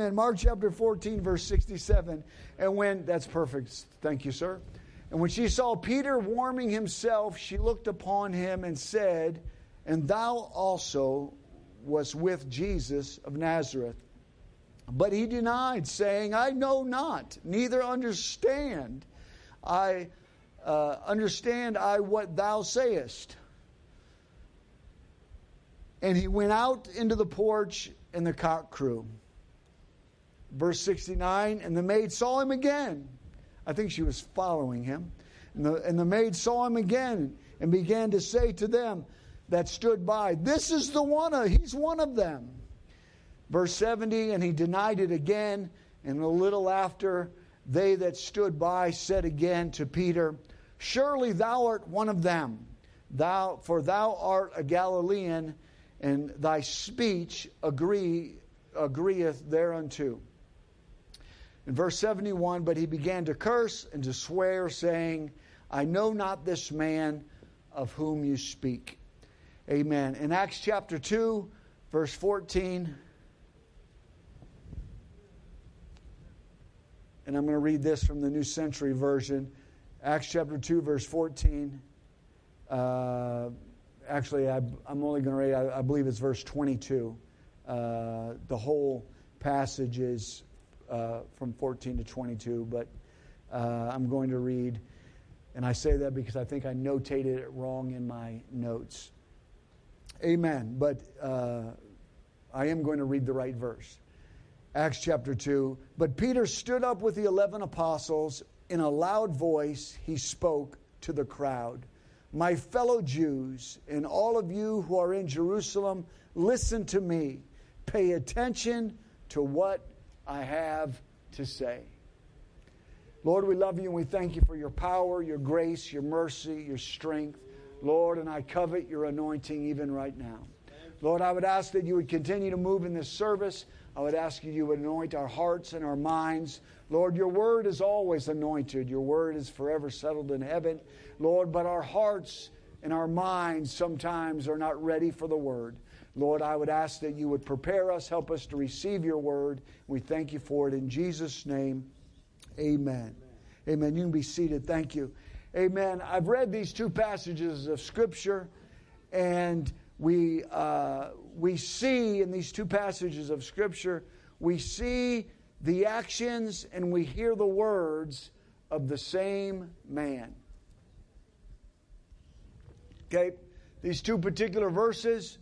Amen. Mark chapter 14, verse 67. And when, that's perfect. Thank you, sir. And when she saw Peter warming himself, she looked upon him and said, And thou also was with Jesus of Nazareth. But he denied, saying, I know not, neither understand. I uh, understand I what thou sayest. And he went out into the porch, and the cock crew. Verse 69 And the maid saw him again. I think she was following him. And the, and the maid saw him again and began to say to them that stood by, This is the one, of, he's one of them. Verse 70 And he denied it again. And a little after, they that stood by said again to Peter, Surely thou art one of them, thou, for thou art a Galilean and thy speech agree agreeth thereunto. In verse 71, but he began to curse and to swear, saying, I know not this man of whom you speak. Amen. In Acts chapter 2, verse 14, and I'm going to read this from the New Century Version. Acts chapter 2, verse 14. Uh, actually, I, am only going to read, I, I, believe it's verse 22. Uh, the whole passage is uh, from 14 to 22, but uh, I'm going to read, and I say that because I think I notated it wrong in my notes. Amen. But uh, I am going to read the right verse. Acts chapter 2. But Peter stood up with the eleven apostles. In a loud voice, he spoke to the crowd. My fellow Jews and all of you who are in Jerusalem, listen to me. Pay attention to what I have to say. Lord, we love you and we thank you for your power, your grace, your mercy, your strength. Lord, and I covet your anointing even right now. Lord, I would ask that you would continue to move in this service. I would ask you to anoint our hearts and our minds. Lord, your word is always anointed. Your word is forever settled in heaven. Lord, but our hearts and our minds sometimes are not ready for the word. Lord, I would ask that you would prepare us, help us to receive your word. We thank you for it in Jesus' name. Amen. Amen. Amen. You can be seated. Thank you. Amen. I've read these two passages of Scripture, and we, uh, we see in these two passages of Scripture, we see the actions and we hear the words of the same man. Okay? These two particular verses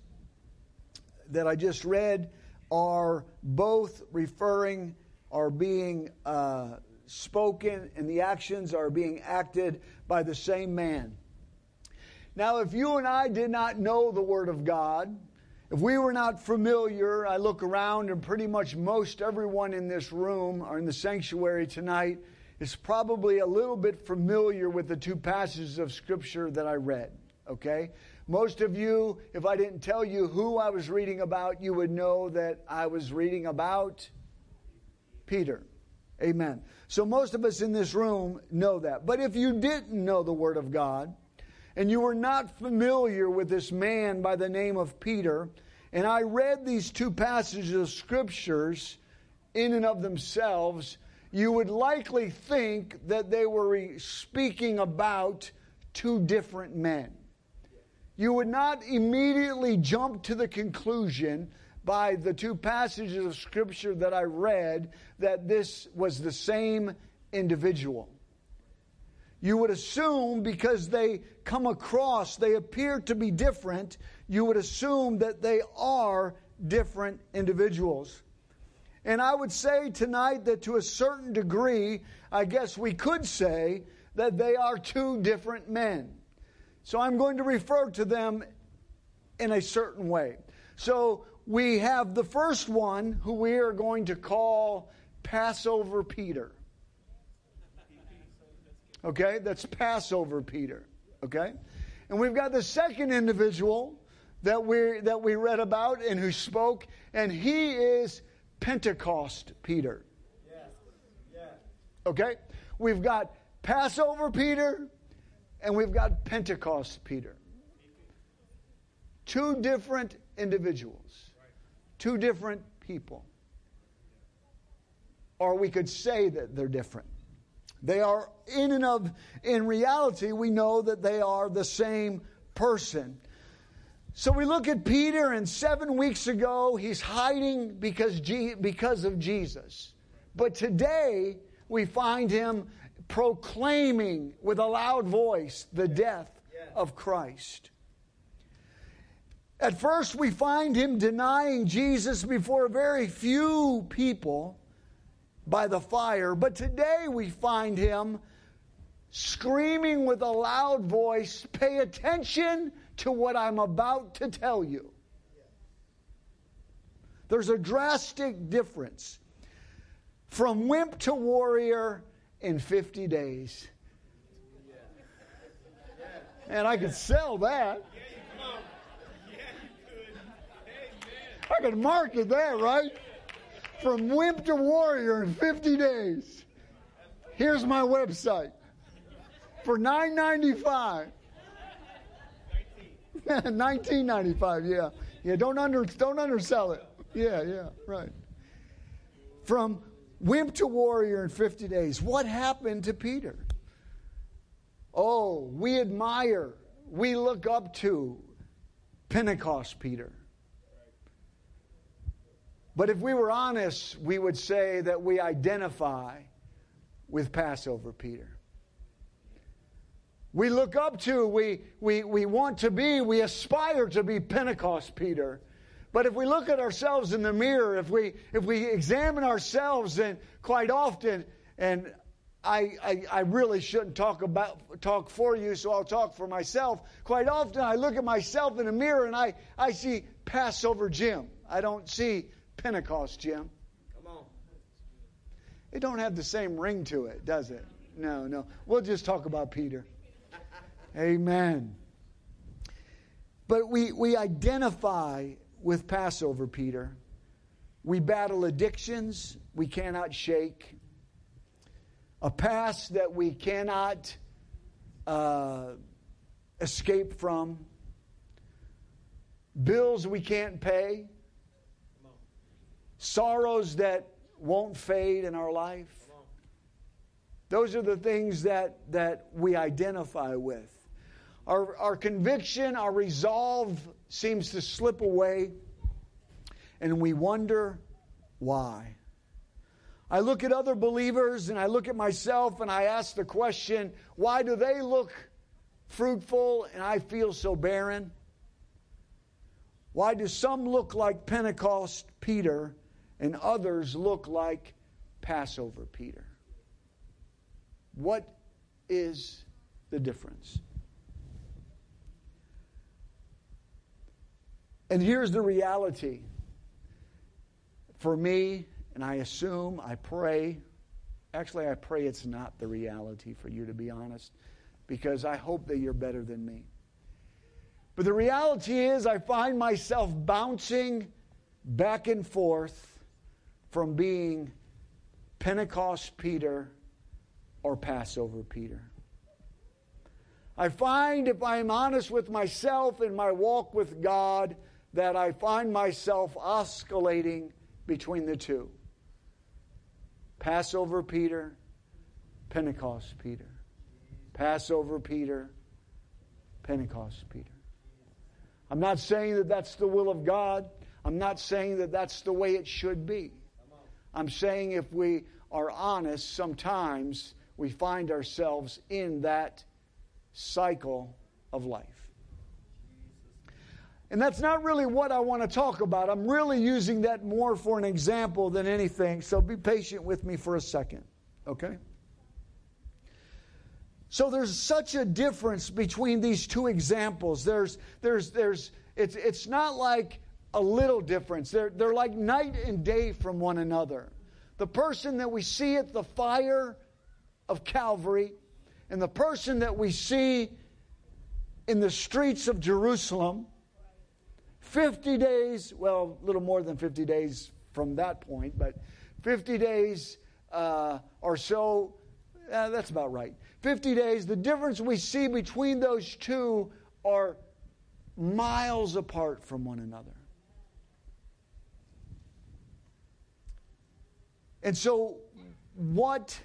that I just read are both referring, are being uh, spoken, and the actions are being acted by the same man. Now, if you and I did not know the Word of God, if we were not familiar, I look around and pretty much most everyone in this room or in the sanctuary tonight is probably a little bit familiar with the two passages of Scripture that I read. Okay? Most of you, if I didn't tell you who I was reading about, you would know that I was reading about Peter. Amen. So most of us in this room know that. But if you didn't know the Word of God, and you were not familiar with this man by the name of Peter, and I read these two passages of scriptures in and of themselves, you would likely think that they were speaking about two different men. You would not immediately jump to the conclusion by the two passages of scripture that I read that this was the same individual you would assume because they come across, they appear to be different, you would assume that they are different individuals. And I would say tonight that to a certain degree, I guess we could say that they are two different men. So I'm going to refer to them in a certain way. So we have the first one who we are going to call Passover Peter. Okay, that's Passover Peter. Okay? And we've got the second individual that we that we read about and who spoke, and he is Pentecost Peter. Okay? We've got Passover Peter and we've got Pentecost Peter. Two different individuals. Two different people. or we could say that they're different. They are in and of, in reality, we know that they are the same person. So we look at Peter, and seven weeks ago, he's hiding because, because of Jesus. But today, we find him proclaiming with a loud voice the death of Christ. At first, we find him denying Jesus before very few people by the fire, but today we find him screaming with a loud voice, Pay attention to what I'm about to tell you. There's a drastic difference from wimp to warrior in 50 days. And I could sell that. I could market that, right? From wimp to warrior in 50 days. Here's my website for 9.95. 1995, yeah. Yeah, don't under don't undersell it. Yeah, yeah, right. From wimp to warrior in 50 days. What happened to Peter? Oh, we admire, we look up to Pentecost Peter. But if we were honest, we would say that we identify with Passover Peter. We look up to, we, we, we want to be, we aspire to be Pentecost Peter. But if we look at ourselves in the mirror, if we, if we examine ourselves, and quite often, and I, I, I, really shouldn't talk about talk for you, so I'll talk for myself. Quite often I look at myself in the mirror and I, I see Passover Jim. I don't see Pentecost Jim. Come on. It don't have the same ring to it, does it? No, no. We'll just talk about Peter. Amen. But we, we identify with Passover, Peter. We battle addictions we cannot shake, a past that we cannot uh, escape from, bills we can't pay, sorrows that won't fade in our life. Those are the things that, that we identify with. Our, our conviction, our resolve seems to slip away, and we wonder why. I look at other believers and I look at myself and I ask the question why do they look fruitful and I feel so barren? Why do some look like Pentecost Peter and others look like Passover Peter? What is the difference? And here's the reality for me, and I assume, I pray, actually, I pray it's not the reality for you, to be honest, because I hope that you're better than me. But the reality is, I find myself bouncing back and forth from being Pentecost Peter or Passover Peter. I find, if I'm honest with myself in my walk with God, that I find myself oscillating between the two Passover Peter, Pentecost Peter. Passover Peter, Pentecost Peter. I'm not saying that that's the will of God. I'm not saying that that's the way it should be. I'm saying if we are honest, sometimes we find ourselves in that cycle of life. And that's not really what I want to talk about. I'm really using that more for an example than anything. So be patient with me for a second, okay? So there's such a difference between these two examples. There's, there's, there's, it's, it's not like a little difference. They're, they're like night and day from one another. The person that we see at the fire of Calvary and the person that we see in the streets of Jerusalem 50 days, well, a little more than 50 days from that point, but 50 days uh, or so, uh, that's about right. 50 days, the difference we see between those two are miles apart from one another. And so what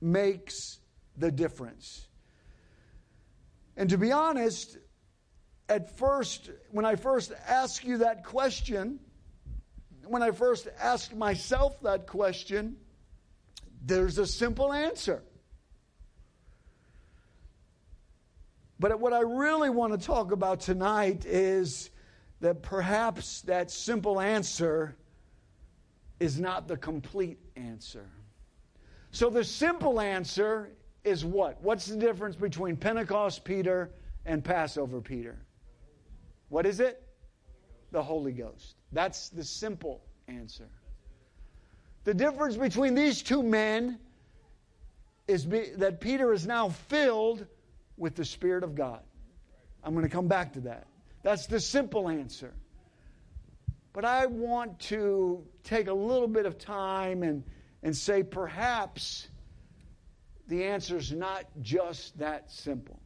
makes the difference? And to be honest, at first, when I first asked you that question, when I first asked myself that question, there's a simple answer. But what I really want to talk about tonight is that perhaps that simple answer is not the complete answer. So the simple answer is what? What's the difference between Pentecost Peter and Passover Peter? What is it? The Holy Ghost. That's the simple answer. The difference between these two men is be, that Peter is now filled with the Spirit of God. I'm going to come back to that. That's the simple answer. But I want to take a little bit of time and, and say perhaps the answer is not just that simple.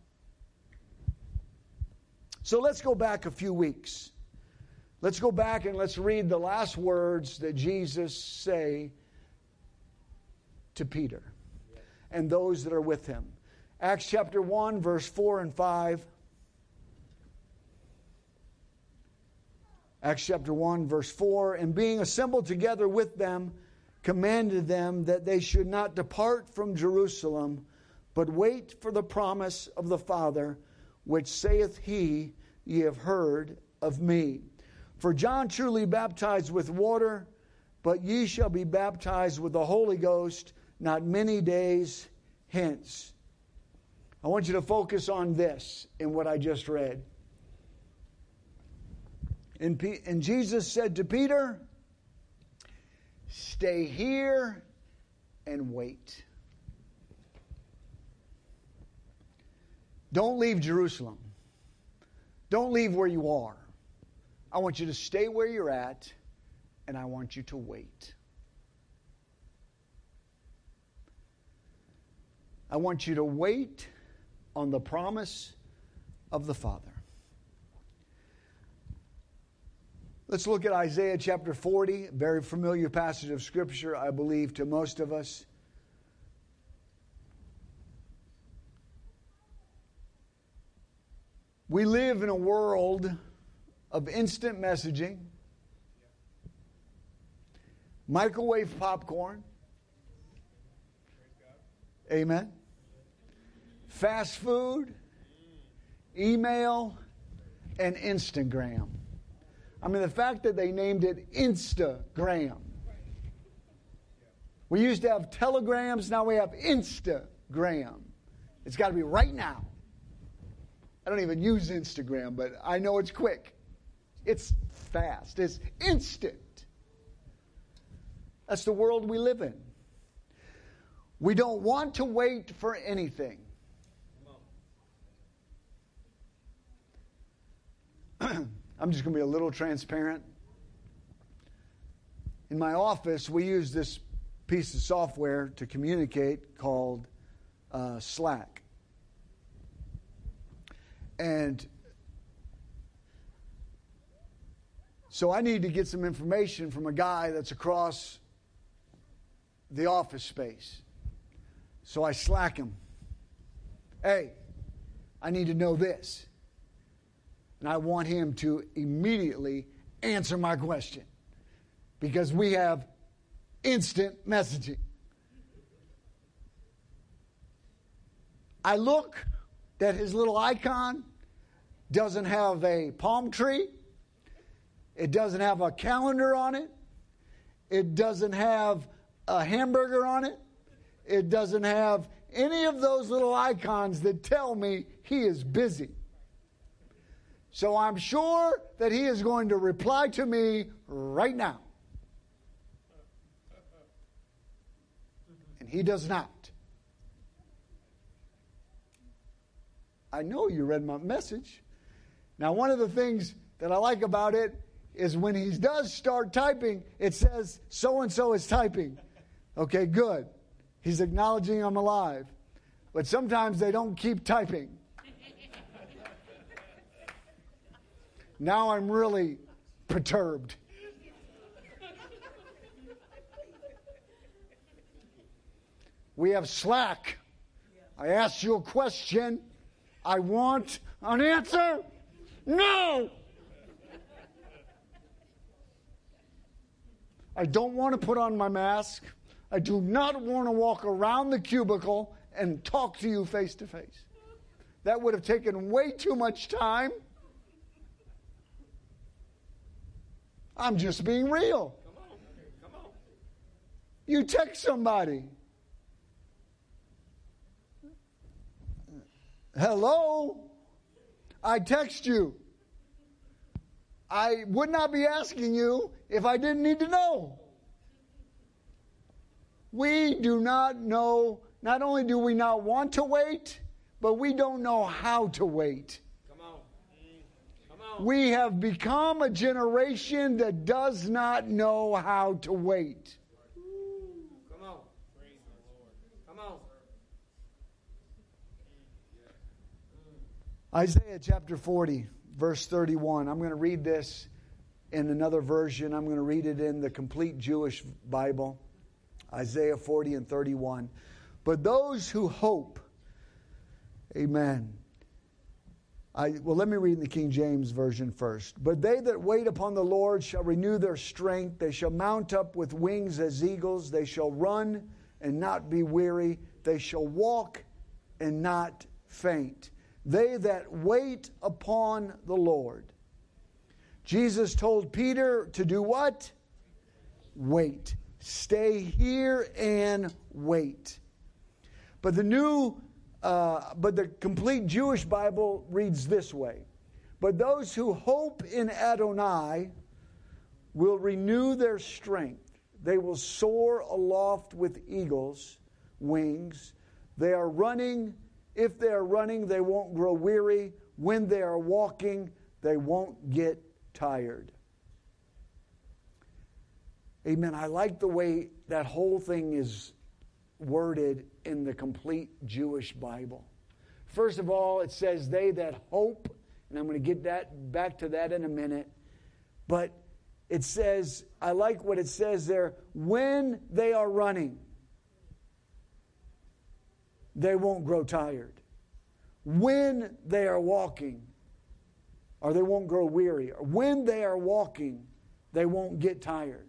So let's go back a few weeks. Let's go back and let's read the last words that Jesus say to Peter and those that are with him. Acts chapter 1 verse 4 and 5. Acts chapter 1 verse 4 and being assembled together with them commanded them that they should not depart from Jerusalem but wait for the promise of the Father which saith he ye have heard of me for John truly baptized with water, but ye shall be baptized with the Holy Ghost not many days hence. I want you to focus on this in what I just read. And, P- and Jesus said to Peter, Stay here and wait. Don't leave Jerusalem. Don't leave where you are. I want you to stay where you're at, and I want you to wait. I want you to wait on the promise of the Father. Let's look at Isaiah chapter 40, very familiar passage of Scripture, I believe, to most of us. We live in a world of instant messaging, microwave popcorn, amen, fast food, email, and Instagram. I mean, the fact that they named it Instagram. We used to have telegrams, now we have Instagram. It's got to be right now. I don't even use Instagram, but I know it's quick. It's fast, it's instant. That's the world we live in. We don't want to wait for anything. I'm just going to be a little transparent. In my office, we use this piece of software to communicate called uh, Slack. And So I need to get some information from a guy that's across the office space. So I slack him. Hey, I need to know this. And I want him to immediately answer my question because we have instant messaging. I look at his little icon doesn't have a palm tree it doesn't have a calendar on it. It doesn't have a hamburger on it. It doesn't have any of those little icons that tell me he is busy. So I'm sure that he is going to reply to me right now. And he does not. I know you read my message. Now, one of the things that I like about it is when he does start typing, it says so and so is typing. Okay, good. He's acknowledging I'm alive. But sometimes they don't keep typing. Now I'm really perturbed. We have slack. I asked you a question. I want an answer. No! I don't want to put on my mask. I do not want to walk around the cubicle and talk to you face to face. That would have taken way too much time. I'm just being real. Come on. Come on. You text somebody. Hello? I text you. I would not be asking you if I didn't need to know. We do not know, not only do we not want to wait, but we don't know how to wait. Come on. Come on. We have become a generation that does not know how to wait. Come on. Come on. Isaiah chapter 40, verse 31. I'm going to read this in another version. I'm going to read it in the complete Jewish Bible. Isaiah 40 and 31. But those who hope, amen. I, well, let me read in the King James Version first. But they that wait upon the Lord shall renew their strength. They shall mount up with wings as eagles. They shall run and not be weary. They shall walk and not faint. They that wait upon the Lord. Jesus told Peter to do what? Wait. Stay here and wait. But the new, uh, but the complete Jewish Bible reads this way But those who hope in Adonai will renew their strength. They will soar aloft with eagles' wings. They are running. If they are running, they won't grow weary. When they are walking, they won't get tired. Amen. I like the way that whole thing is worded in the complete Jewish Bible. First of all, it says, They that hope, and I'm going to get that back to that in a minute. But it says, I like what it says there, when they are running, they won't grow tired. When they are walking, or they won't grow weary. Or when they are walking, they won't get tired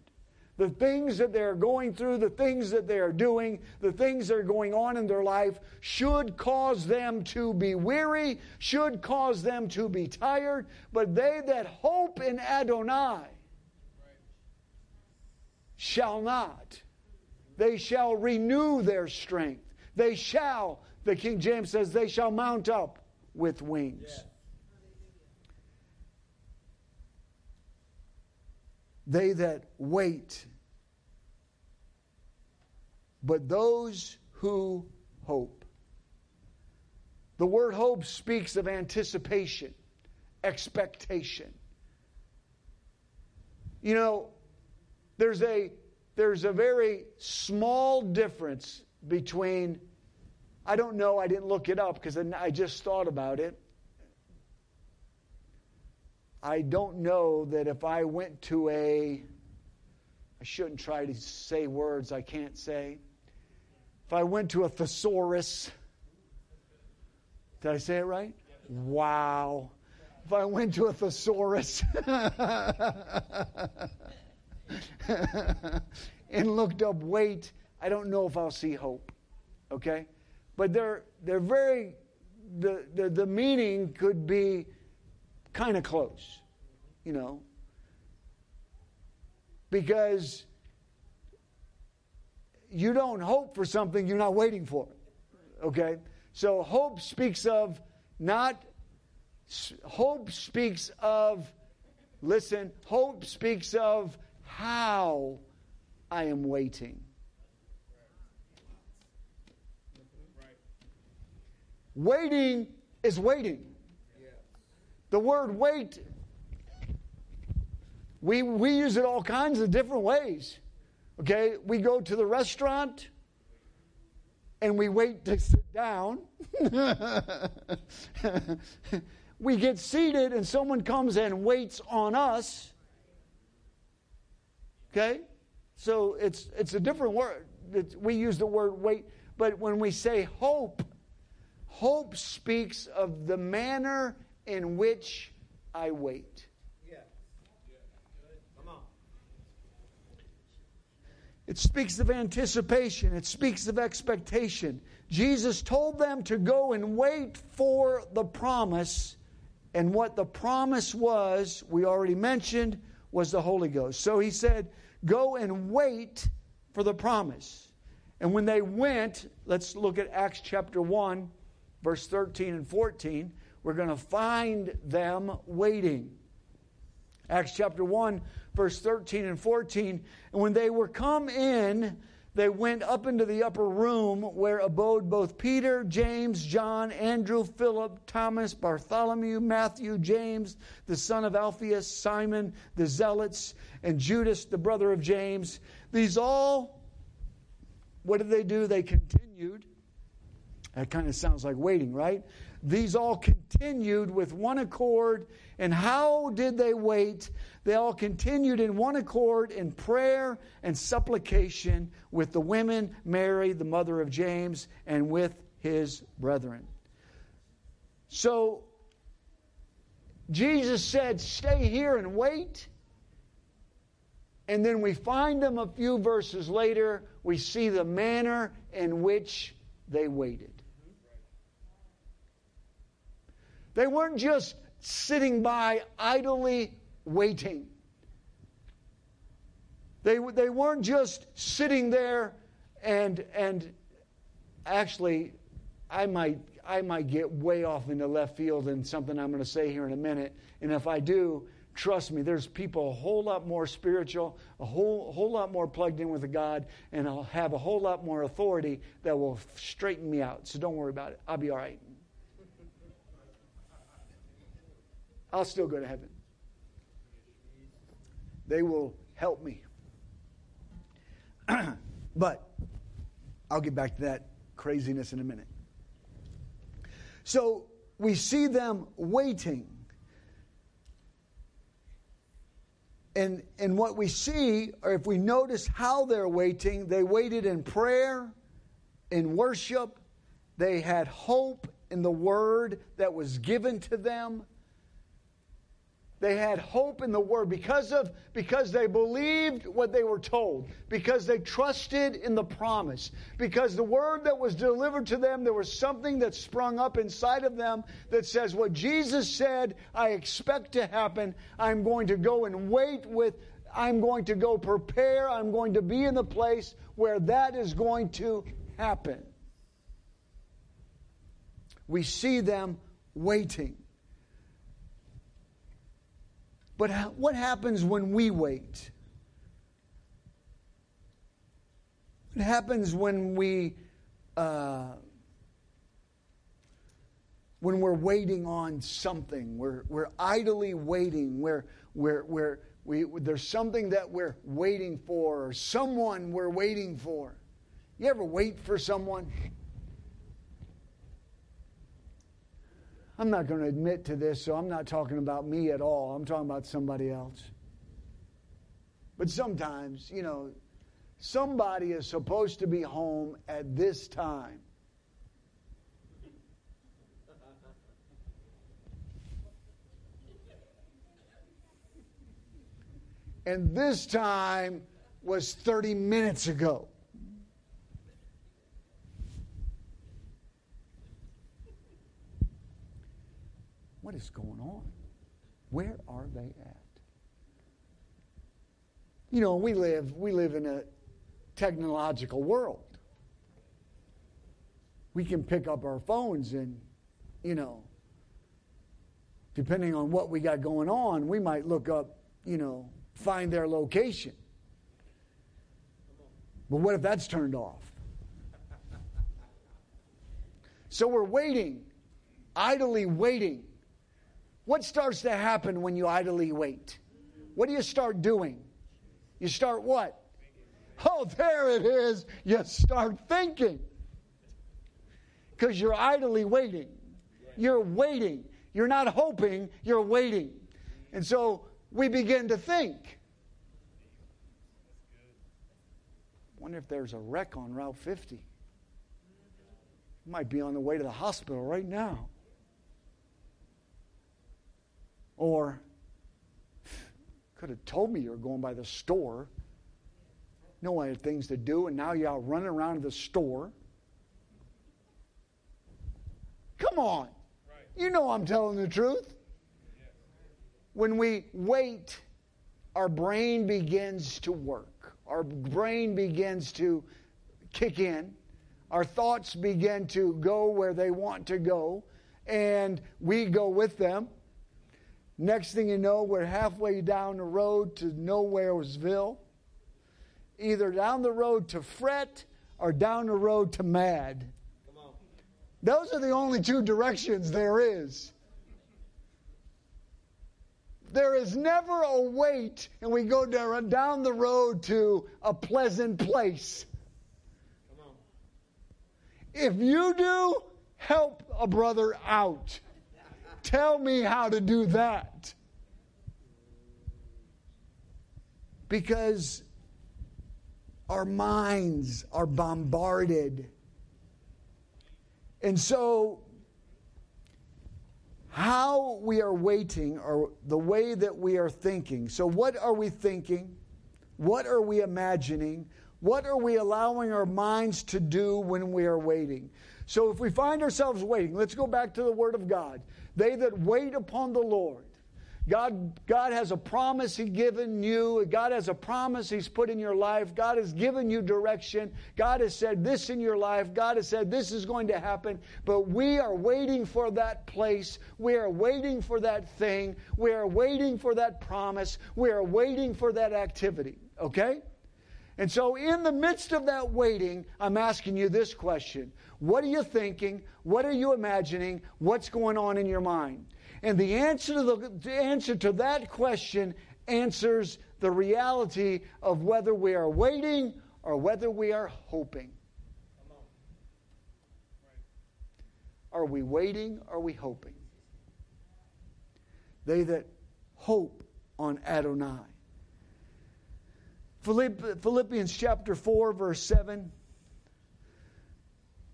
the things that they're going through, the things that they are doing, the things that are going on in their life should cause them to be weary, should cause them to be tired. But they that hope in Adonai shall not. They shall renew their strength. They shall, the King James says, they shall mount up with wings. They that wait but those who hope. The word hope speaks of anticipation, expectation. You know, there's a there's a very small difference between I don't know, I didn't look it up because I just thought about it. I don't know that if I went to a I shouldn't try to say words I can't say. If I went to a thesaurus, did I say it right? Wow. If I went to a thesaurus and looked up wait, I don't know if I'll see hope. Okay? But they're they're very the the, the meaning could be kind of close, you know. Because you don't hope for something you're not waiting for. Okay? So hope speaks of not, hope speaks of, listen, hope speaks of how I am waiting. Waiting is waiting. The word wait, we, we use it all kinds of different ways. Okay, we go to the restaurant and we wait to sit down. we get seated and someone comes and waits on us. Okay? So it's it's a different word. It's, we use the word wait, But when we say hope, hope speaks of the manner in which I wait. It speaks of anticipation. It speaks of expectation. Jesus told them to go and wait for the promise. And what the promise was, we already mentioned, was the Holy Ghost. So he said, Go and wait for the promise. And when they went, let's look at Acts chapter 1, verse 13 and 14. We're going to find them waiting. Acts chapter 1, verse 13 and 14. And when they were come in, they went up into the upper room where abode both Peter, James, John, Andrew, Philip, Thomas, Bartholomew, Matthew, James, the son of Alphaeus, Simon, the Zealots, and Judas, the brother of James. These all, what did they do? They continued. That kind of sounds like waiting, right? These all continued with one accord. And how did they wait? They all continued in one accord in prayer and supplication with the women, Mary, the mother of James, and with his brethren. So Jesus said, Stay here and wait. And then we find them a few verses later. We see the manner in which they waited. They weren't just sitting by idly waiting. They, they weren't just sitting there and, and actually, I might, I might get way off into left field in something I'm going to say here in a minute. And if I do, trust me, there's people a whole lot more spiritual, a whole, whole lot more plugged in with the God, and I'll have a whole lot more authority that will straighten me out. So don't worry about it. I'll be all right. I'll still go to heaven. They will help me. but I'll get back to that craziness in a minute. So we see them waiting. And, and what we see, or if we notice how they're waiting, they waited in prayer, in worship, they had hope in the word that was given to them. They had hope in the word because of because they believed what they were told, because they trusted in the promise, because the word that was delivered to them, there was something that sprung up inside of them that says, What Jesus said, I expect to happen. I'm going to go and wait with, I'm going to go prepare, I'm going to be in the place where that is going to happen. We see them waiting. But what happens when we wait? What happens when we uh, when we're waiting on something? We're we're idly waiting. We're we're we're we, there's something that we're waiting for, or someone we're waiting for. You ever wait for someone? I'm not going to admit to this, so I'm not talking about me at all. I'm talking about somebody else. But sometimes, you know, somebody is supposed to be home at this time. And this time was 30 minutes ago. What is going on? Where are they at? You know, we live we live in a technological world. We can pick up our phones and, you know, depending on what we got going on, we might look up, you know, find their location. But what if that's turned off? So we're waiting, idly waiting what starts to happen when you idly wait? What do you start doing? You start what? Oh, there it is. You start thinking. Because you're idly waiting. You're waiting. You're not hoping, you're waiting. And so we begin to think. Wonder if there's a wreck on Route 50. Might be on the way to the hospital right now. Or, could have told me you were going by the store. No, I had things to do, and now out running around the store. Come on. You know I'm telling the truth. When we wait, our brain begins to work. Our brain begins to kick in. Our thoughts begin to go where they want to go, and we go with them. Next thing you know, we're halfway down the road to Nowheresville, either down the road to fret or down the road to mad. Those are the only two directions there is. There is never a wait and we go down the road to a pleasant place. If you do, help a brother out. Tell me how to do that. Because our minds are bombarded. And so, how we are waiting or the way that we are thinking. So, what are we thinking? What are we imagining? What are we allowing our minds to do when we are waiting? So, if we find ourselves waiting, let's go back to the Word of God. They that wait upon the Lord. God, God has a promise He's given you. God has a promise He's put in your life. God has given you direction. God has said this in your life. God has said this is going to happen. But we are waiting for that place. We are waiting for that thing. We are waiting for that promise. We are waiting for that activity. Okay? And so, in the midst of that waiting, I'm asking you this question What are you thinking? What are you imagining? What's going on in your mind? And the answer to, the, the answer to that question answers the reality of whether we are waiting or whether we are hoping. Are we waiting? Or are we hoping? They that hope on Adonai. Philippians chapter 4, verse 7.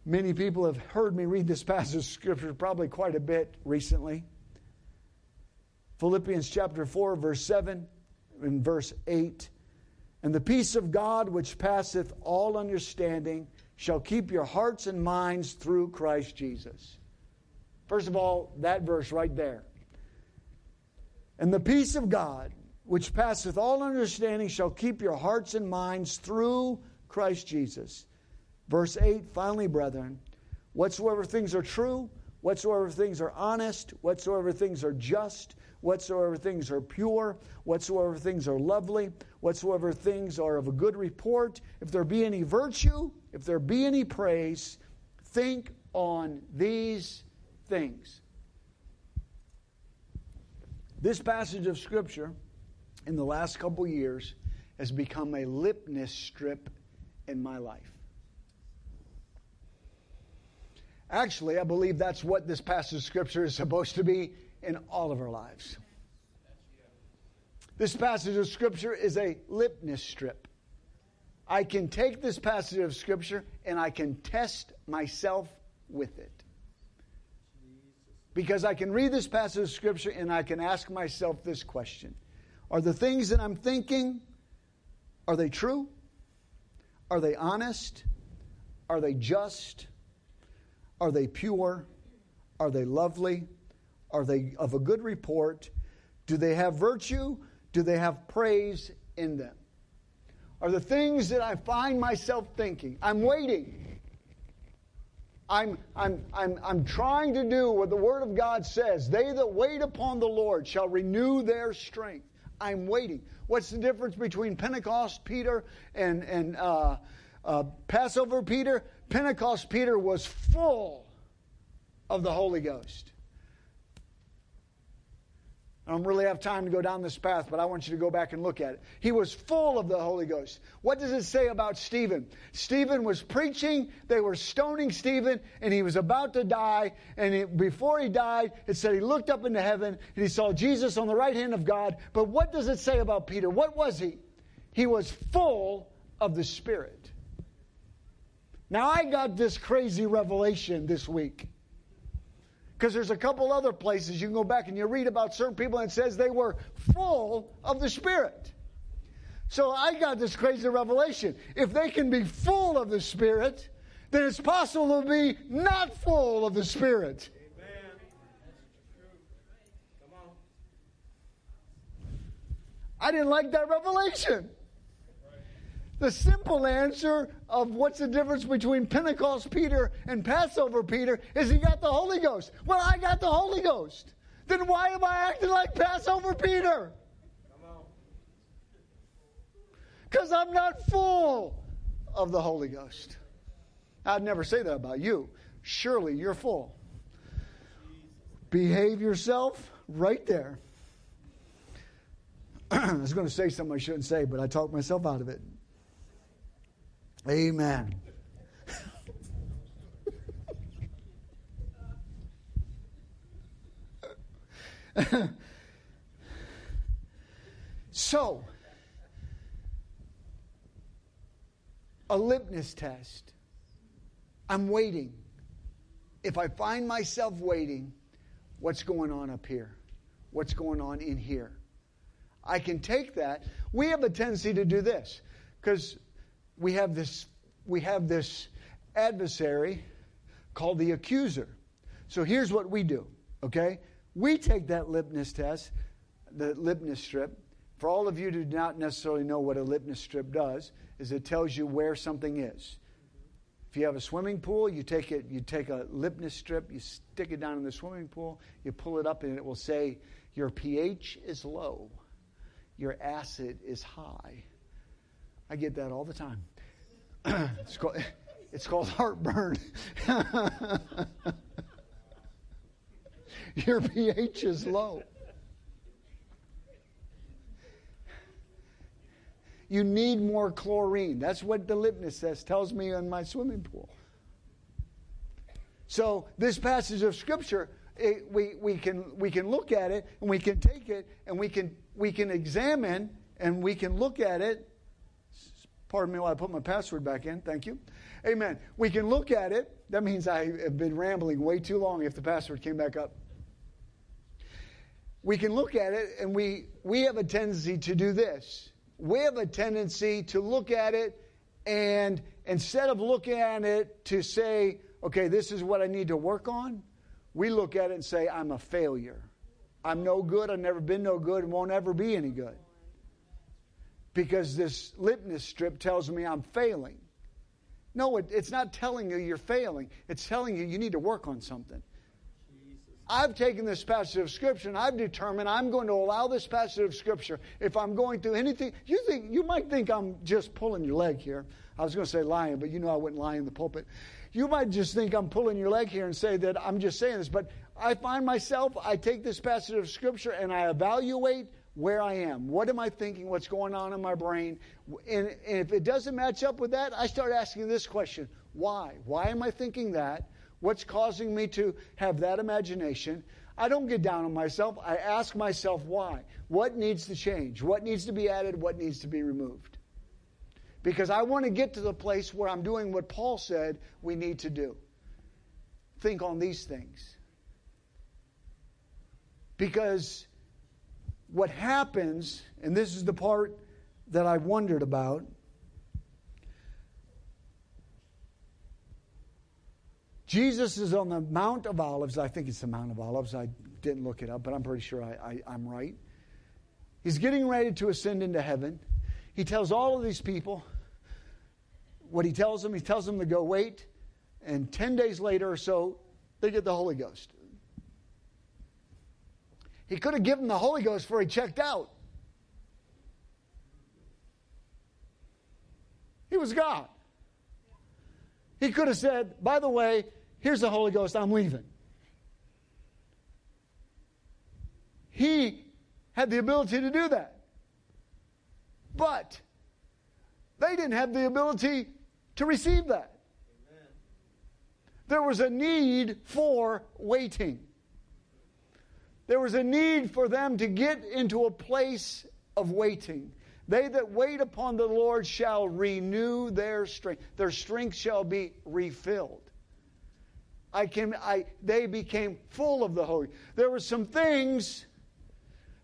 Many people have heard me read this passage of Scripture probably quite a bit recently. Philippians chapter 4, verse 7 and verse 8. And the peace of God, which passeth all understanding, shall keep your hearts and minds through Christ Jesus. First of all, that verse right there. And the peace of God, which passeth all understanding, shall keep your hearts and minds through Christ Jesus. Verse 8, finally, brethren, whatsoever things are true, whatsoever things are honest, whatsoever things are just, whatsoever things are pure, whatsoever things are lovely, whatsoever things are of a good report, if there be any virtue, if there be any praise, think on these things. This passage of Scripture in the last couple years has become a litmus strip in my life. Actually, I believe that's what this passage of Scripture is supposed to be in all of our lives. This passage of Scripture is a litmus strip. I can take this passage of Scripture and I can test myself with it. Because I can read this passage of Scripture and I can ask myself this question Are the things that I'm thinking, are they true? Are they honest? Are they just? Are they pure? Are they lovely? Are they of a good report? Do they have virtue? Do they have praise in them? Are the things that I find myself thinking, I'm waiting. I'm, I'm, I'm, I'm trying to do what the Word of God says. They that wait upon the Lord shall renew their strength. I'm waiting. What's the difference between Pentecost Peter and, and uh, uh, Passover Peter? Pentecost Peter was full of the Holy Ghost. I don't really have time to go down this path, but I want you to go back and look at it. He was full of the Holy Ghost. What does it say about Stephen? Stephen was preaching, they were stoning Stephen, and he was about to die. And he, before he died, it said he looked up into heaven and he saw Jesus on the right hand of God. But what does it say about Peter? What was he? He was full of the Spirit. Now, I got this crazy revelation this week. Because there's a couple other places you can go back and you read about certain people and it says they were full of the Spirit. So I got this crazy revelation. If they can be full of the Spirit, then it's possible to be not full of the Spirit. I didn't like that revelation. The simple answer of what's the difference between Pentecost Peter and Passover Peter is he got the Holy Ghost. Well, I got the Holy Ghost. Then why am I acting like Passover Peter? Because I'm not full of the Holy Ghost. I'd never say that about you. Surely you're full. Behave yourself right there. I was going to say something I shouldn't say, but I talked myself out of it. Amen. so, a litmus test. I'm waiting. If I find myself waiting, what's going on up here? What's going on in here? I can take that. We have a tendency to do this because we have this we have this adversary called the accuser. So here's what we do, okay? We take that litmus test, the litmus strip. For all of you who do not necessarily know what a litmus strip does, is it tells you where something is. If you have a swimming pool, you take it, you take a litmus strip, you stick it down in the swimming pool, you pull it up, and it will say your pH is low, your acid is high. I get that all the time. it's, called, it's called heartburn. Your pH is low. You need more chlorine. That's what the litmus test tells me in my swimming pool. So, this passage of Scripture, it, we, we, can, we can look at it and we can take it and we can, we can examine and we can look at it Pardon me while I put my password back in. Thank you. Amen. We can look at it. That means I have been rambling way too long if the password came back up. We can look at it and we, we have a tendency to do this. We have a tendency to look at it and instead of looking at it to say, okay, this is what I need to work on, we look at it and say, I'm a failure. I'm no good. I've never been no good and won't ever be any good because this litmus strip tells me I'm failing. No, it, it's not telling you you're failing. It's telling you you need to work on something. I've taken this passage of Scripture and I've determined I'm going to allow this passage of Scripture. If I'm going through anything, you think you might think I'm just pulling your leg here. I was going to say lying, but you know I wouldn't lie in the pulpit. You might just think I'm pulling your leg here and say that I'm just saying this, but I find myself, I take this passage of Scripture and I evaluate where I am. What am I thinking? What's going on in my brain? And, and, if it doesn't match up with that, I start asking this question why? Why am I thinking that? What's causing me to have that imagination? I don't get down on myself. I ask myself why. What needs to change? What needs to be added? What needs to be removed? Because I want to get to the place where I'm doing what Paul said we need to do. Think on these things. Because what happens, and this is the part that I wondered about. Jesus is on the Mount of Olives. I think it's the Mount of Olives. I didn't look it up, but I'm pretty sure I, am right. He's getting ready to ascend into heaven. He tells all of these people what he tells them. He tells them to go wait, and 10 days later or so, they get the Holy Ghost. He could have given the Holy Ghost before he checked out. He was God. He could have said, by the way, here's the Holy Ghost, I'm leaving. He had the ability to do that. But they didn't have the ability to receive that. Amen. There was a need for waiting. There was a need for them to get into a place of waiting. They that wait upon the Lord shall renew their strength. Their strength shall be refilled. I came, I, they became full of the Holy. There were some things,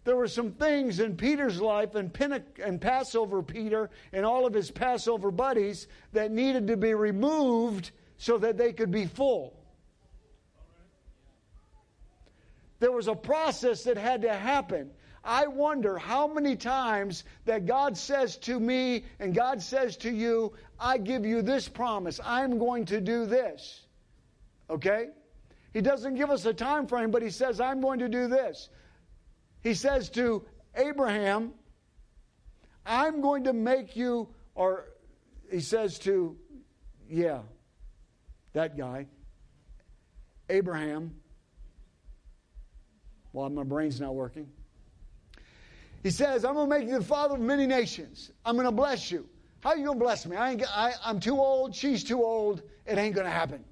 there were some things in Peter's life and, and Passover Peter and all of his Passover buddies that needed to be removed so that they could be full. There was a process that had to happen. I wonder how many times that God says to me and God says to you, I give you this promise. I'm going to do this. Okay? He doesn't give us a time frame, but he says, I'm going to do this. He says to Abraham, I'm going to make you, or he says to, yeah, that guy, Abraham. Well, my brain's not working. He says, I'm going to make you the father of many nations. I'm going to bless you. How are you going to bless me? I ain't, I, I'm too old. She's too old. It ain't going to happen.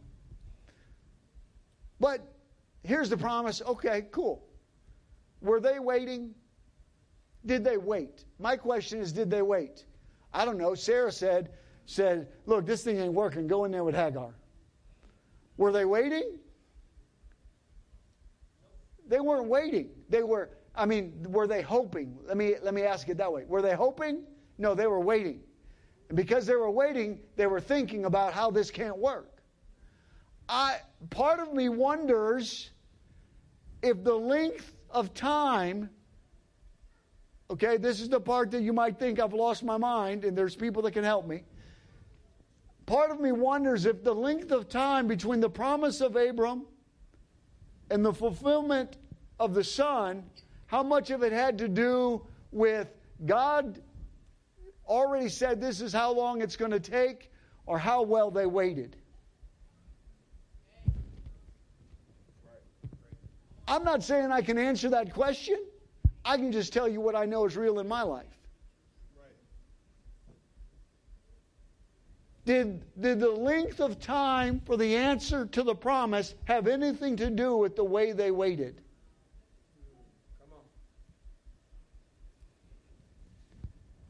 But here's the promise. Okay, cool. Were they waiting? Did they wait? My question is, did they wait? I don't know. Sarah said, said, look, this thing ain't working. Go in there with Hagar. Were they waiting? They weren't waiting. They were I mean, were they hoping? Let me, let me ask it that way. Were they hoping? No, they were waiting. And because they were waiting, they were thinking about how this can't work. I, part of me wonders if the length of time, okay, this is the part that you might think I've lost my mind, and there's people that can help me. Part of me wonders if the length of time between the promise of Abram and the fulfillment of the Son how much of it had to do with God already said this is how long it's going to take, or how well they waited? I'm not saying I can answer that question. I can just tell you what I know is real in my life. Did, did the length of time for the answer to the promise have anything to do with the way they waited?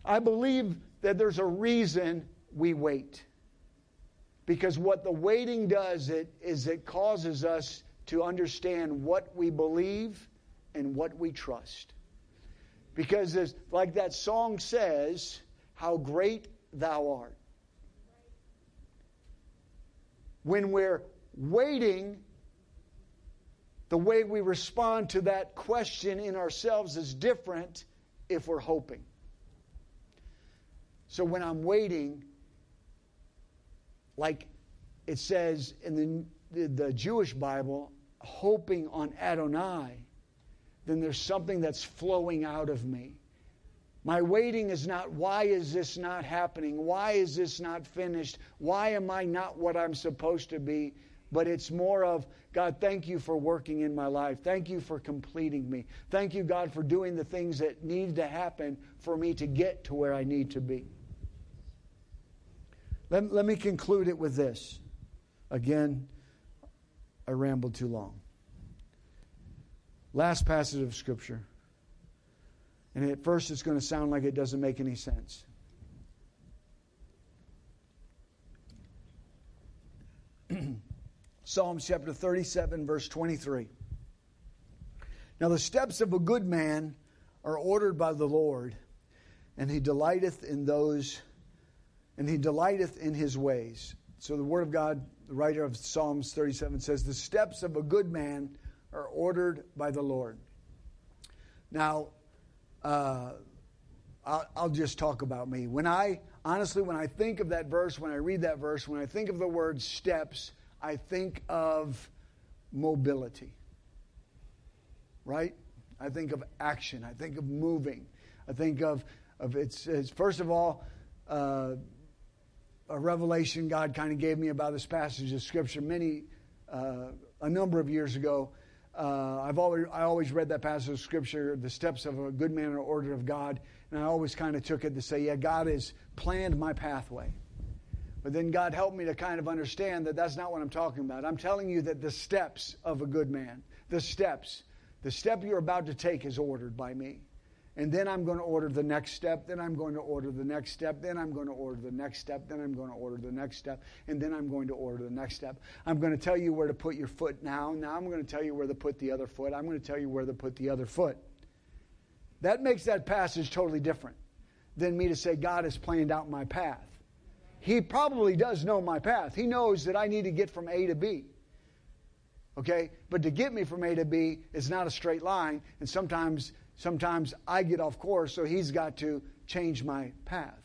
I believe that there's a reason we wait. Because what the waiting does it, is it causes us to understand what we believe and what we trust. Because, like that song says, how great thou art. When we're waiting, the way we respond to that question in ourselves is different if we're hoping. So when I'm waiting, like it says in the, the, Jewish Bible, hoping on Adonai, then there's something that's flowing out of me. My waiting is not, why is this not happening? Why is this not finished? Why am I not what I'm supposed to be? But it's more of, God, thank you for working in my life. Thank you for completing me. Thank you, God, for doing the things that need to happen for me to get to where I need to be. Let, let me conclude it with this. Again, I rambled too long. Last passage of Scripture. And at first, it's going to sound like it doesn't make any sense. Psalms chapter 37, verse 23. Now, the steps of a good man are ordered by the Lord, and he delighteth in those and he delighteth in his ways. So the word of God, the writer of Psalms 37 says, The steps of a good man are ordered by the Lord. Now, uh, I'll, I'll just talk about me. When I, honestly, when I think of that verse, when I read that verse, when I think of the word steps, I think of mobility. Right? I think of action. I think of moving. I think of, of it's, it's first of all, uh, a revelation God kind of gave me about this passage of Scripture many, uh, a number of years ago. Uh, I've always, I always read that passage of Scripture, the steps of a good man are ordered of God, and I always kind of took it to say, yeah, God has planned my pathway. But then God helped me to kind of understand that that's not what I'm talking about. I'm telling you that the steps of a good man, the steps, the step you're about to take is ordered by me. And then I'm going to order the next step. Then I'm going to order the next step. Then I'm going to order the next step. Then I'm going to order the next step. And then I'm going to order the next step. I'm going to tell you where to put your foot now. Now I'm going to tell you where to put the other foot. I'm going to tell you where to put the other foot. That makes that passage totally different than me to say, God has planned out my path. He probably does know my path. He knows that I need to get from A to B. Okay? But to get me from A to B is not a straight line, and sometimes sometimes I get off course, so he's got to change my path.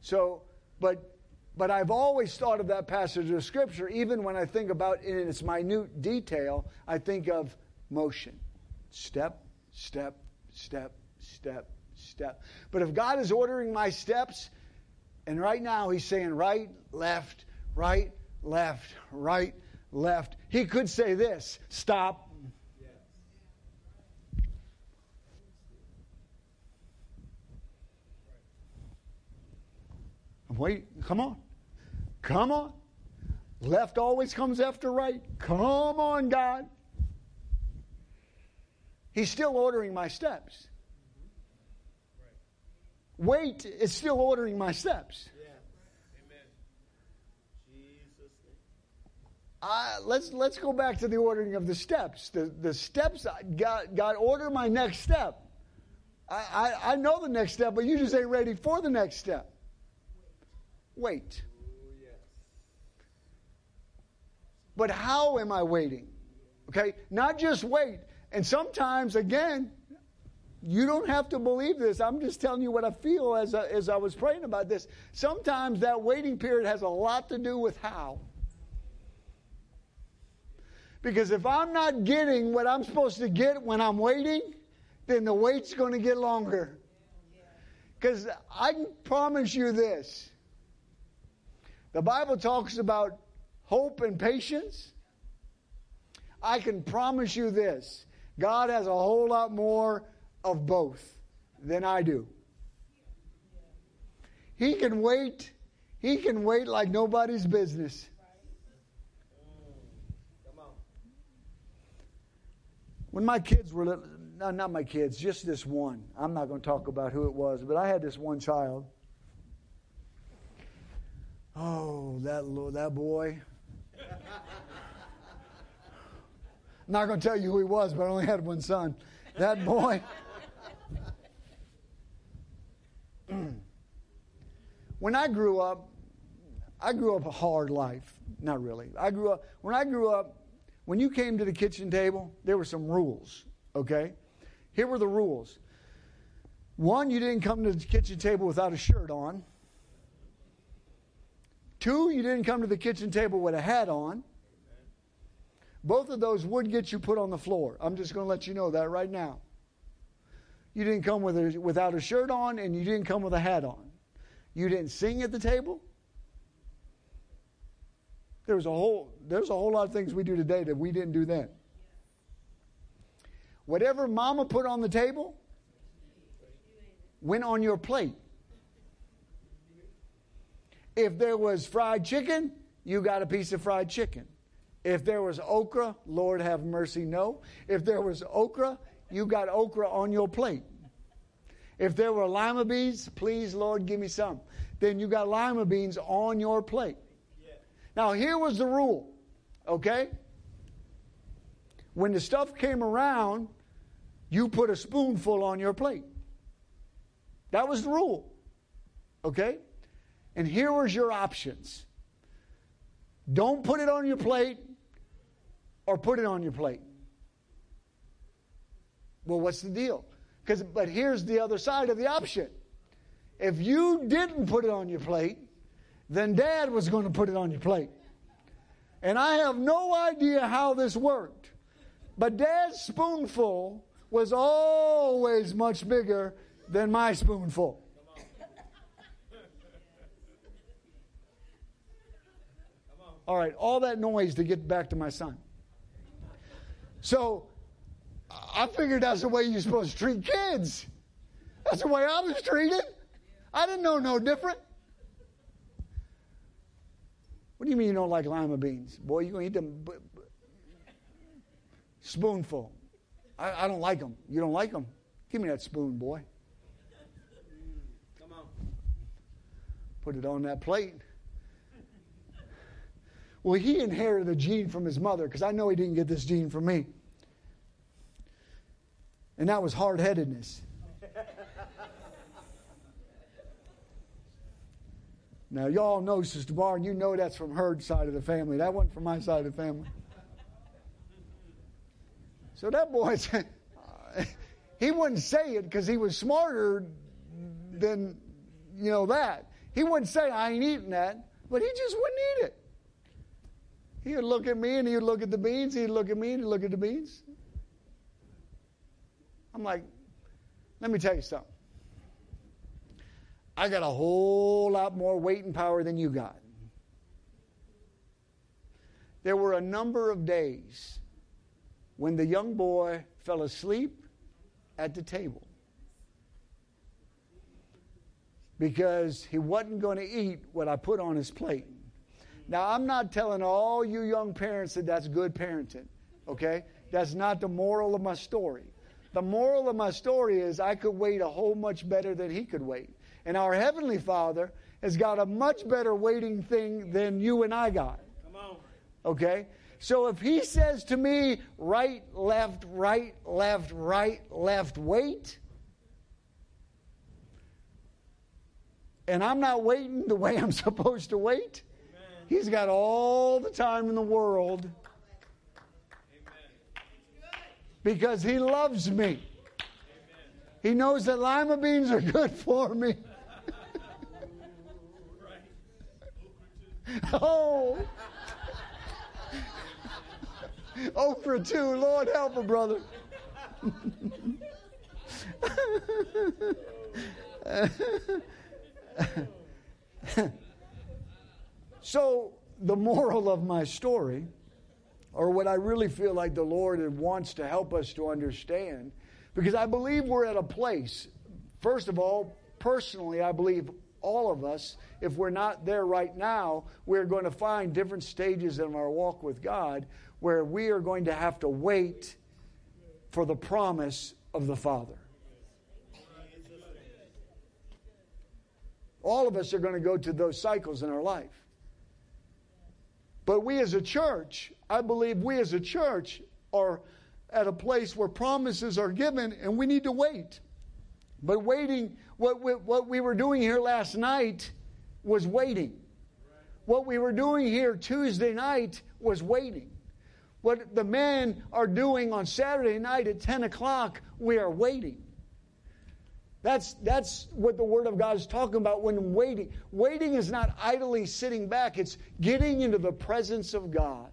So, but but I've always thought of that passage of scripture, even when I think about it in its minute detail, I think of motion. Step, step, step, step, step. But if God is ordering my steps, and right now he's saying right, left, right, left, right, left, he could say this stop, Wait, come on. Come on. Left always comes after right. Come on, God. He's still ordering my steps. Wait is still ordering my steps. Uh, let's let's go back to the ordering of the steps. The the steps God God order my next step. I, I, I know the next step, but you just ain't ready for the next step wait. But how am I waiting? Okay, not just wait. And sometimes, again, you don't have to believe this. I'm just telling you what I feel as I, as I was praying about this. Sometimes that waiting period has a lot to do with how. Because if I'm not getting what I'm supposed to get when I'm waiting, then the wait's going to get longer. Because I can promise you this the Bible talks about hope and patience. I can promise you this God has a whole lot more of both than I do. He can wait. He can wait like nobody's business. When my kids were little, no, not my kids, just this one. I'm not going to talk about who it was, but I had this one child. Oh, that that boy. I'm not going to tell you who he was, but I only had one son. That boy. when I grew up, I grew up a hard life. Not really. I grew up when I grew up. When you came to the kitchen table, there were some rules. Okay, here were the rules. One, you didn't come to the kitchen table without a shirt on. Two, you didn't come to the kitchen table with a hat on. Both of those would get you put on the floor. I'm just going to let you know that right now. You didn't come with a, without a shirt on, and you didn't come with a hat on. You didn't sing at the table. There was a whole there's a whole lot of things we do today that we didn't do then. Whatever mama put on the table went on your plate. If there was fried chicken, you got a piece of fried chicken. If there was okra, Lord have mercy, no. If there was okra, you got okra on your plate. If there were lima beans, please, Lord, give me some. Then you got lima beans on your plate. Now, here was the rule, okay? When the stuff came around, you put a spoonful on your plate. That was the rule, okay? And here was your options don't put it on your plate or put it on your plate. Well, what's the deal? Because, but here's the other side of the option. If you didn't put it on your plate, then dad was going to put it on your plate. And I have no idea how this worked. But dad's spoonful was always much bigger than my spoonful. All right, all that noise to get back to my son. So I figured that's the way you're supposed to treat kids. That's the way I was treated. I didn't know no different. What do you mean you don't like lima beans? Boy, you're going to eat them b- b- spoonful. I, I, don't like them. You don't like them? Give me that spoon, boy. Come on. Put it on that plate. Well, he inherited a gene from his mother because I know he didn't get this gene from me. And that was hard headedness. now, y'all know Sister Barn, you know that's from her side of the family. That wasn't from my side of the family. So that boy, he wouldn't say it because he was smarter than, you know, that. He wouldn't say, I ain't eating that, but he just wouldn't eat it. He would look at me and he would look at the beans. He'd look at me and he'd look at the beans. I'm like, let me tell you something. I got a whole lot more weight and power than you got. There were a number of days when the young boy fell asleep at the table because he wasn't going to eat what I put on his plate. Now, I'm not telling all you young parents that that's good parenting, okay? That's not the moral of my story. The moral of my story is I could wait a whole much better than he could wait. And our Heavenly Father has got a much better waiting thing than you and I got. Come on. Okay? So if he says to me, right, left, right, left, right, left, wait, and I'm not waiting the way I'm supposed to wait, He's got all the time in the world because He loves me. He knows that lima beans are good for me. oh. okra too. Lord help a brother. So, the moral of my story, or what I really feel like the Lord wants to help us to understand, because I believe we're at a place, first of all, personally, I believe all of us, if we're not there right now, we're going to find different stages in our walk with God where we are going to have to wait for the promise of the Father. All of us are going to go to those cycles in our life. But we as a church, I believe we as a church are at a place where promises are given and we need to wait. But waiting, what we, what we were doing here last night was waiting. What we were doing here Tuesday night was waiting. What the men are doing on Saturday night at 10 o'clock, we are waiting. That's, that's what the Word of God is talking about when waiting. Waiting is not idly sitting back, it's getting into the presence of God.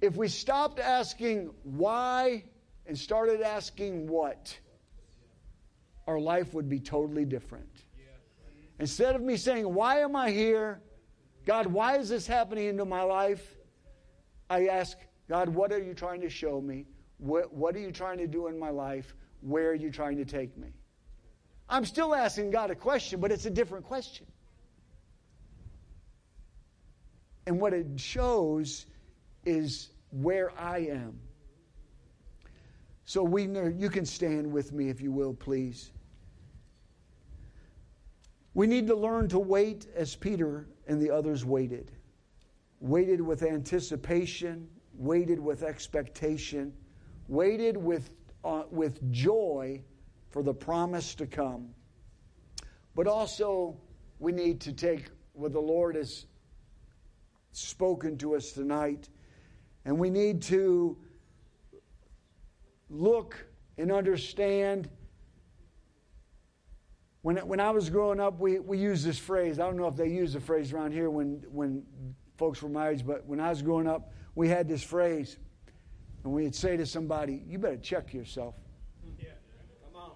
If we stopped asking why and started asking what, our life would be totally different. Instead of me saying, Why am I here? God, why is this happening into my life? I ask, God, what are you trying to show me? What, what are you trying to do in my life? Where are you trying to take me? I'm still asking God a question, but it's a different question. And what it shows is where I am. So we you can stand with me if you will, please. We need to learn to wait as Peter and the others waited. Waited with anticipation, waited with expectation waited with, uh, with joy for the promise to come. But also, we need to take what the Lord has spoken to us tonight, and we need to look and understand. When, when I was growing up, we, we used this phrase. I don't know if they use the phrase around here when, when folks were my age, but when I was growing up, we had this phrase and we'd say to somebody, you better check yourself. Yeah. Come on.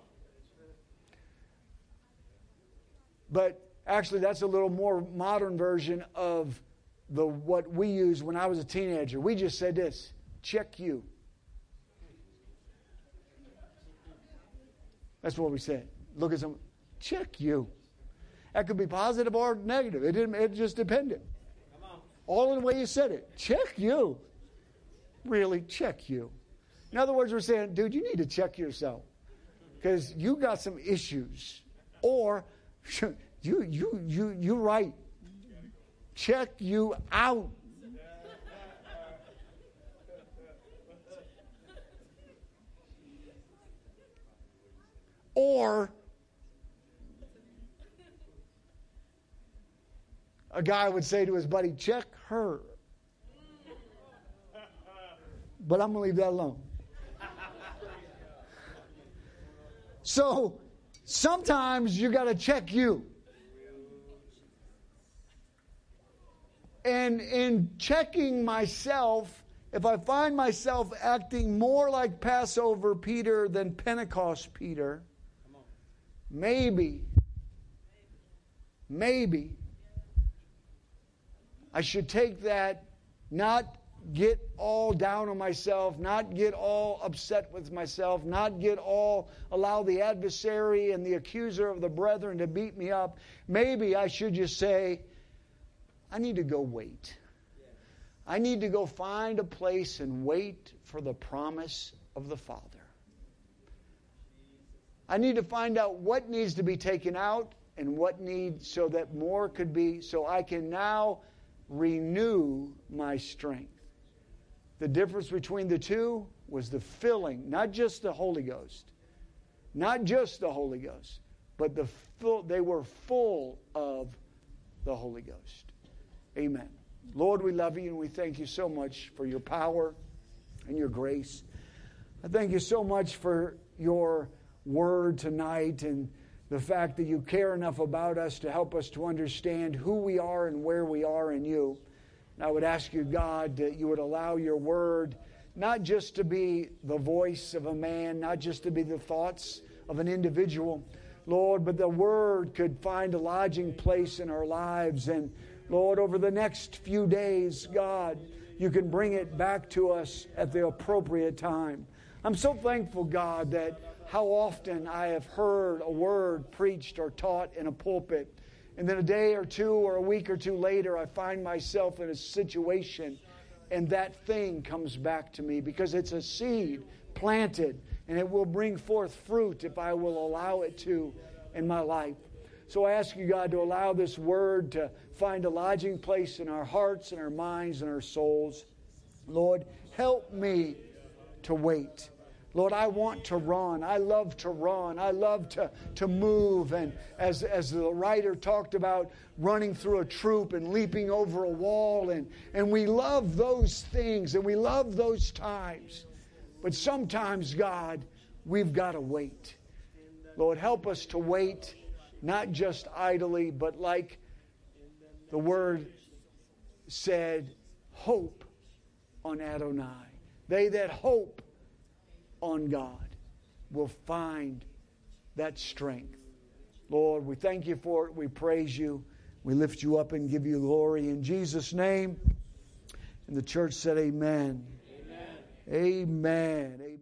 But actually, that's a little more modern version of the what we used when I was a teenager. We just said this check you. That's what we said. Look at some, check you. That could be positive or negative. It, didn't, it just depended. All in the way you said it. Check you. really check you. In other words, we're saying, dude, you need to check yourself because you got some issues. Or you, you, you, you're right. Check you out. Or a guy would say to his buddy, check her. But I'm going to leave that alone. So sometimes you got to check you. And in checking myself, if I find myself acting more like Passover Peter than Pentecost Peter, maybe, maybe I should take that not get all down on myself, not get all upset with myself, not get all allow the adversary and the accuser of the brethren to beat me up. Maybe I should just say, I need to go wait. I need to go find a place and wait for the promise of the Father. I need to find out what needs to be taken out and what needs so that more could be, so I can now renew my strength. The difference between the two was the filling, not just the Holy Ghost, not just the Holy Ghost, but the full, they were full of the Holy Ghost. Amen. Lord, we love you and we thank you so much for your power and your grace. I thank you so much for your word tonight and the fact that you care enough about us to help us to understand who we are and where we are in you. And I would ask you, God, that you would allow your word not just to be the voice of a man, not just to be the thoughts of an individual, Lord, but the word could find a lodging place in our lives. And Lord, over the next few days, God, you can bring it back to us at the appropriate time. I'm so thankful, God, that how often I have heard a word preached or taught in a pulpit and then a day or two or a week or two later, I find myself in a situation and that thing comes back to me because it's a seed planted and it will bring forth fruit if I will allow it to in my life. So I ask you, God, to allow this word to find a lodging place in our hearts and our minds and our souls. Lord, help me to wait. Lord, I want to run. I love to run. I love to, to move. And as, as the writer talked about running through a troop and leaping over a wall, and, and we love those things and we love those times. But sometimes, God, we've got to wait. Lord, help us to wait, not just idly, but like the word said, hope on Adonai. They that hope on God will find that strength. Lord, we thank you for it. We praise you. We lift you up and give you glory in Jesus' name. And the church said, Amen. Amen. Amen. Amen.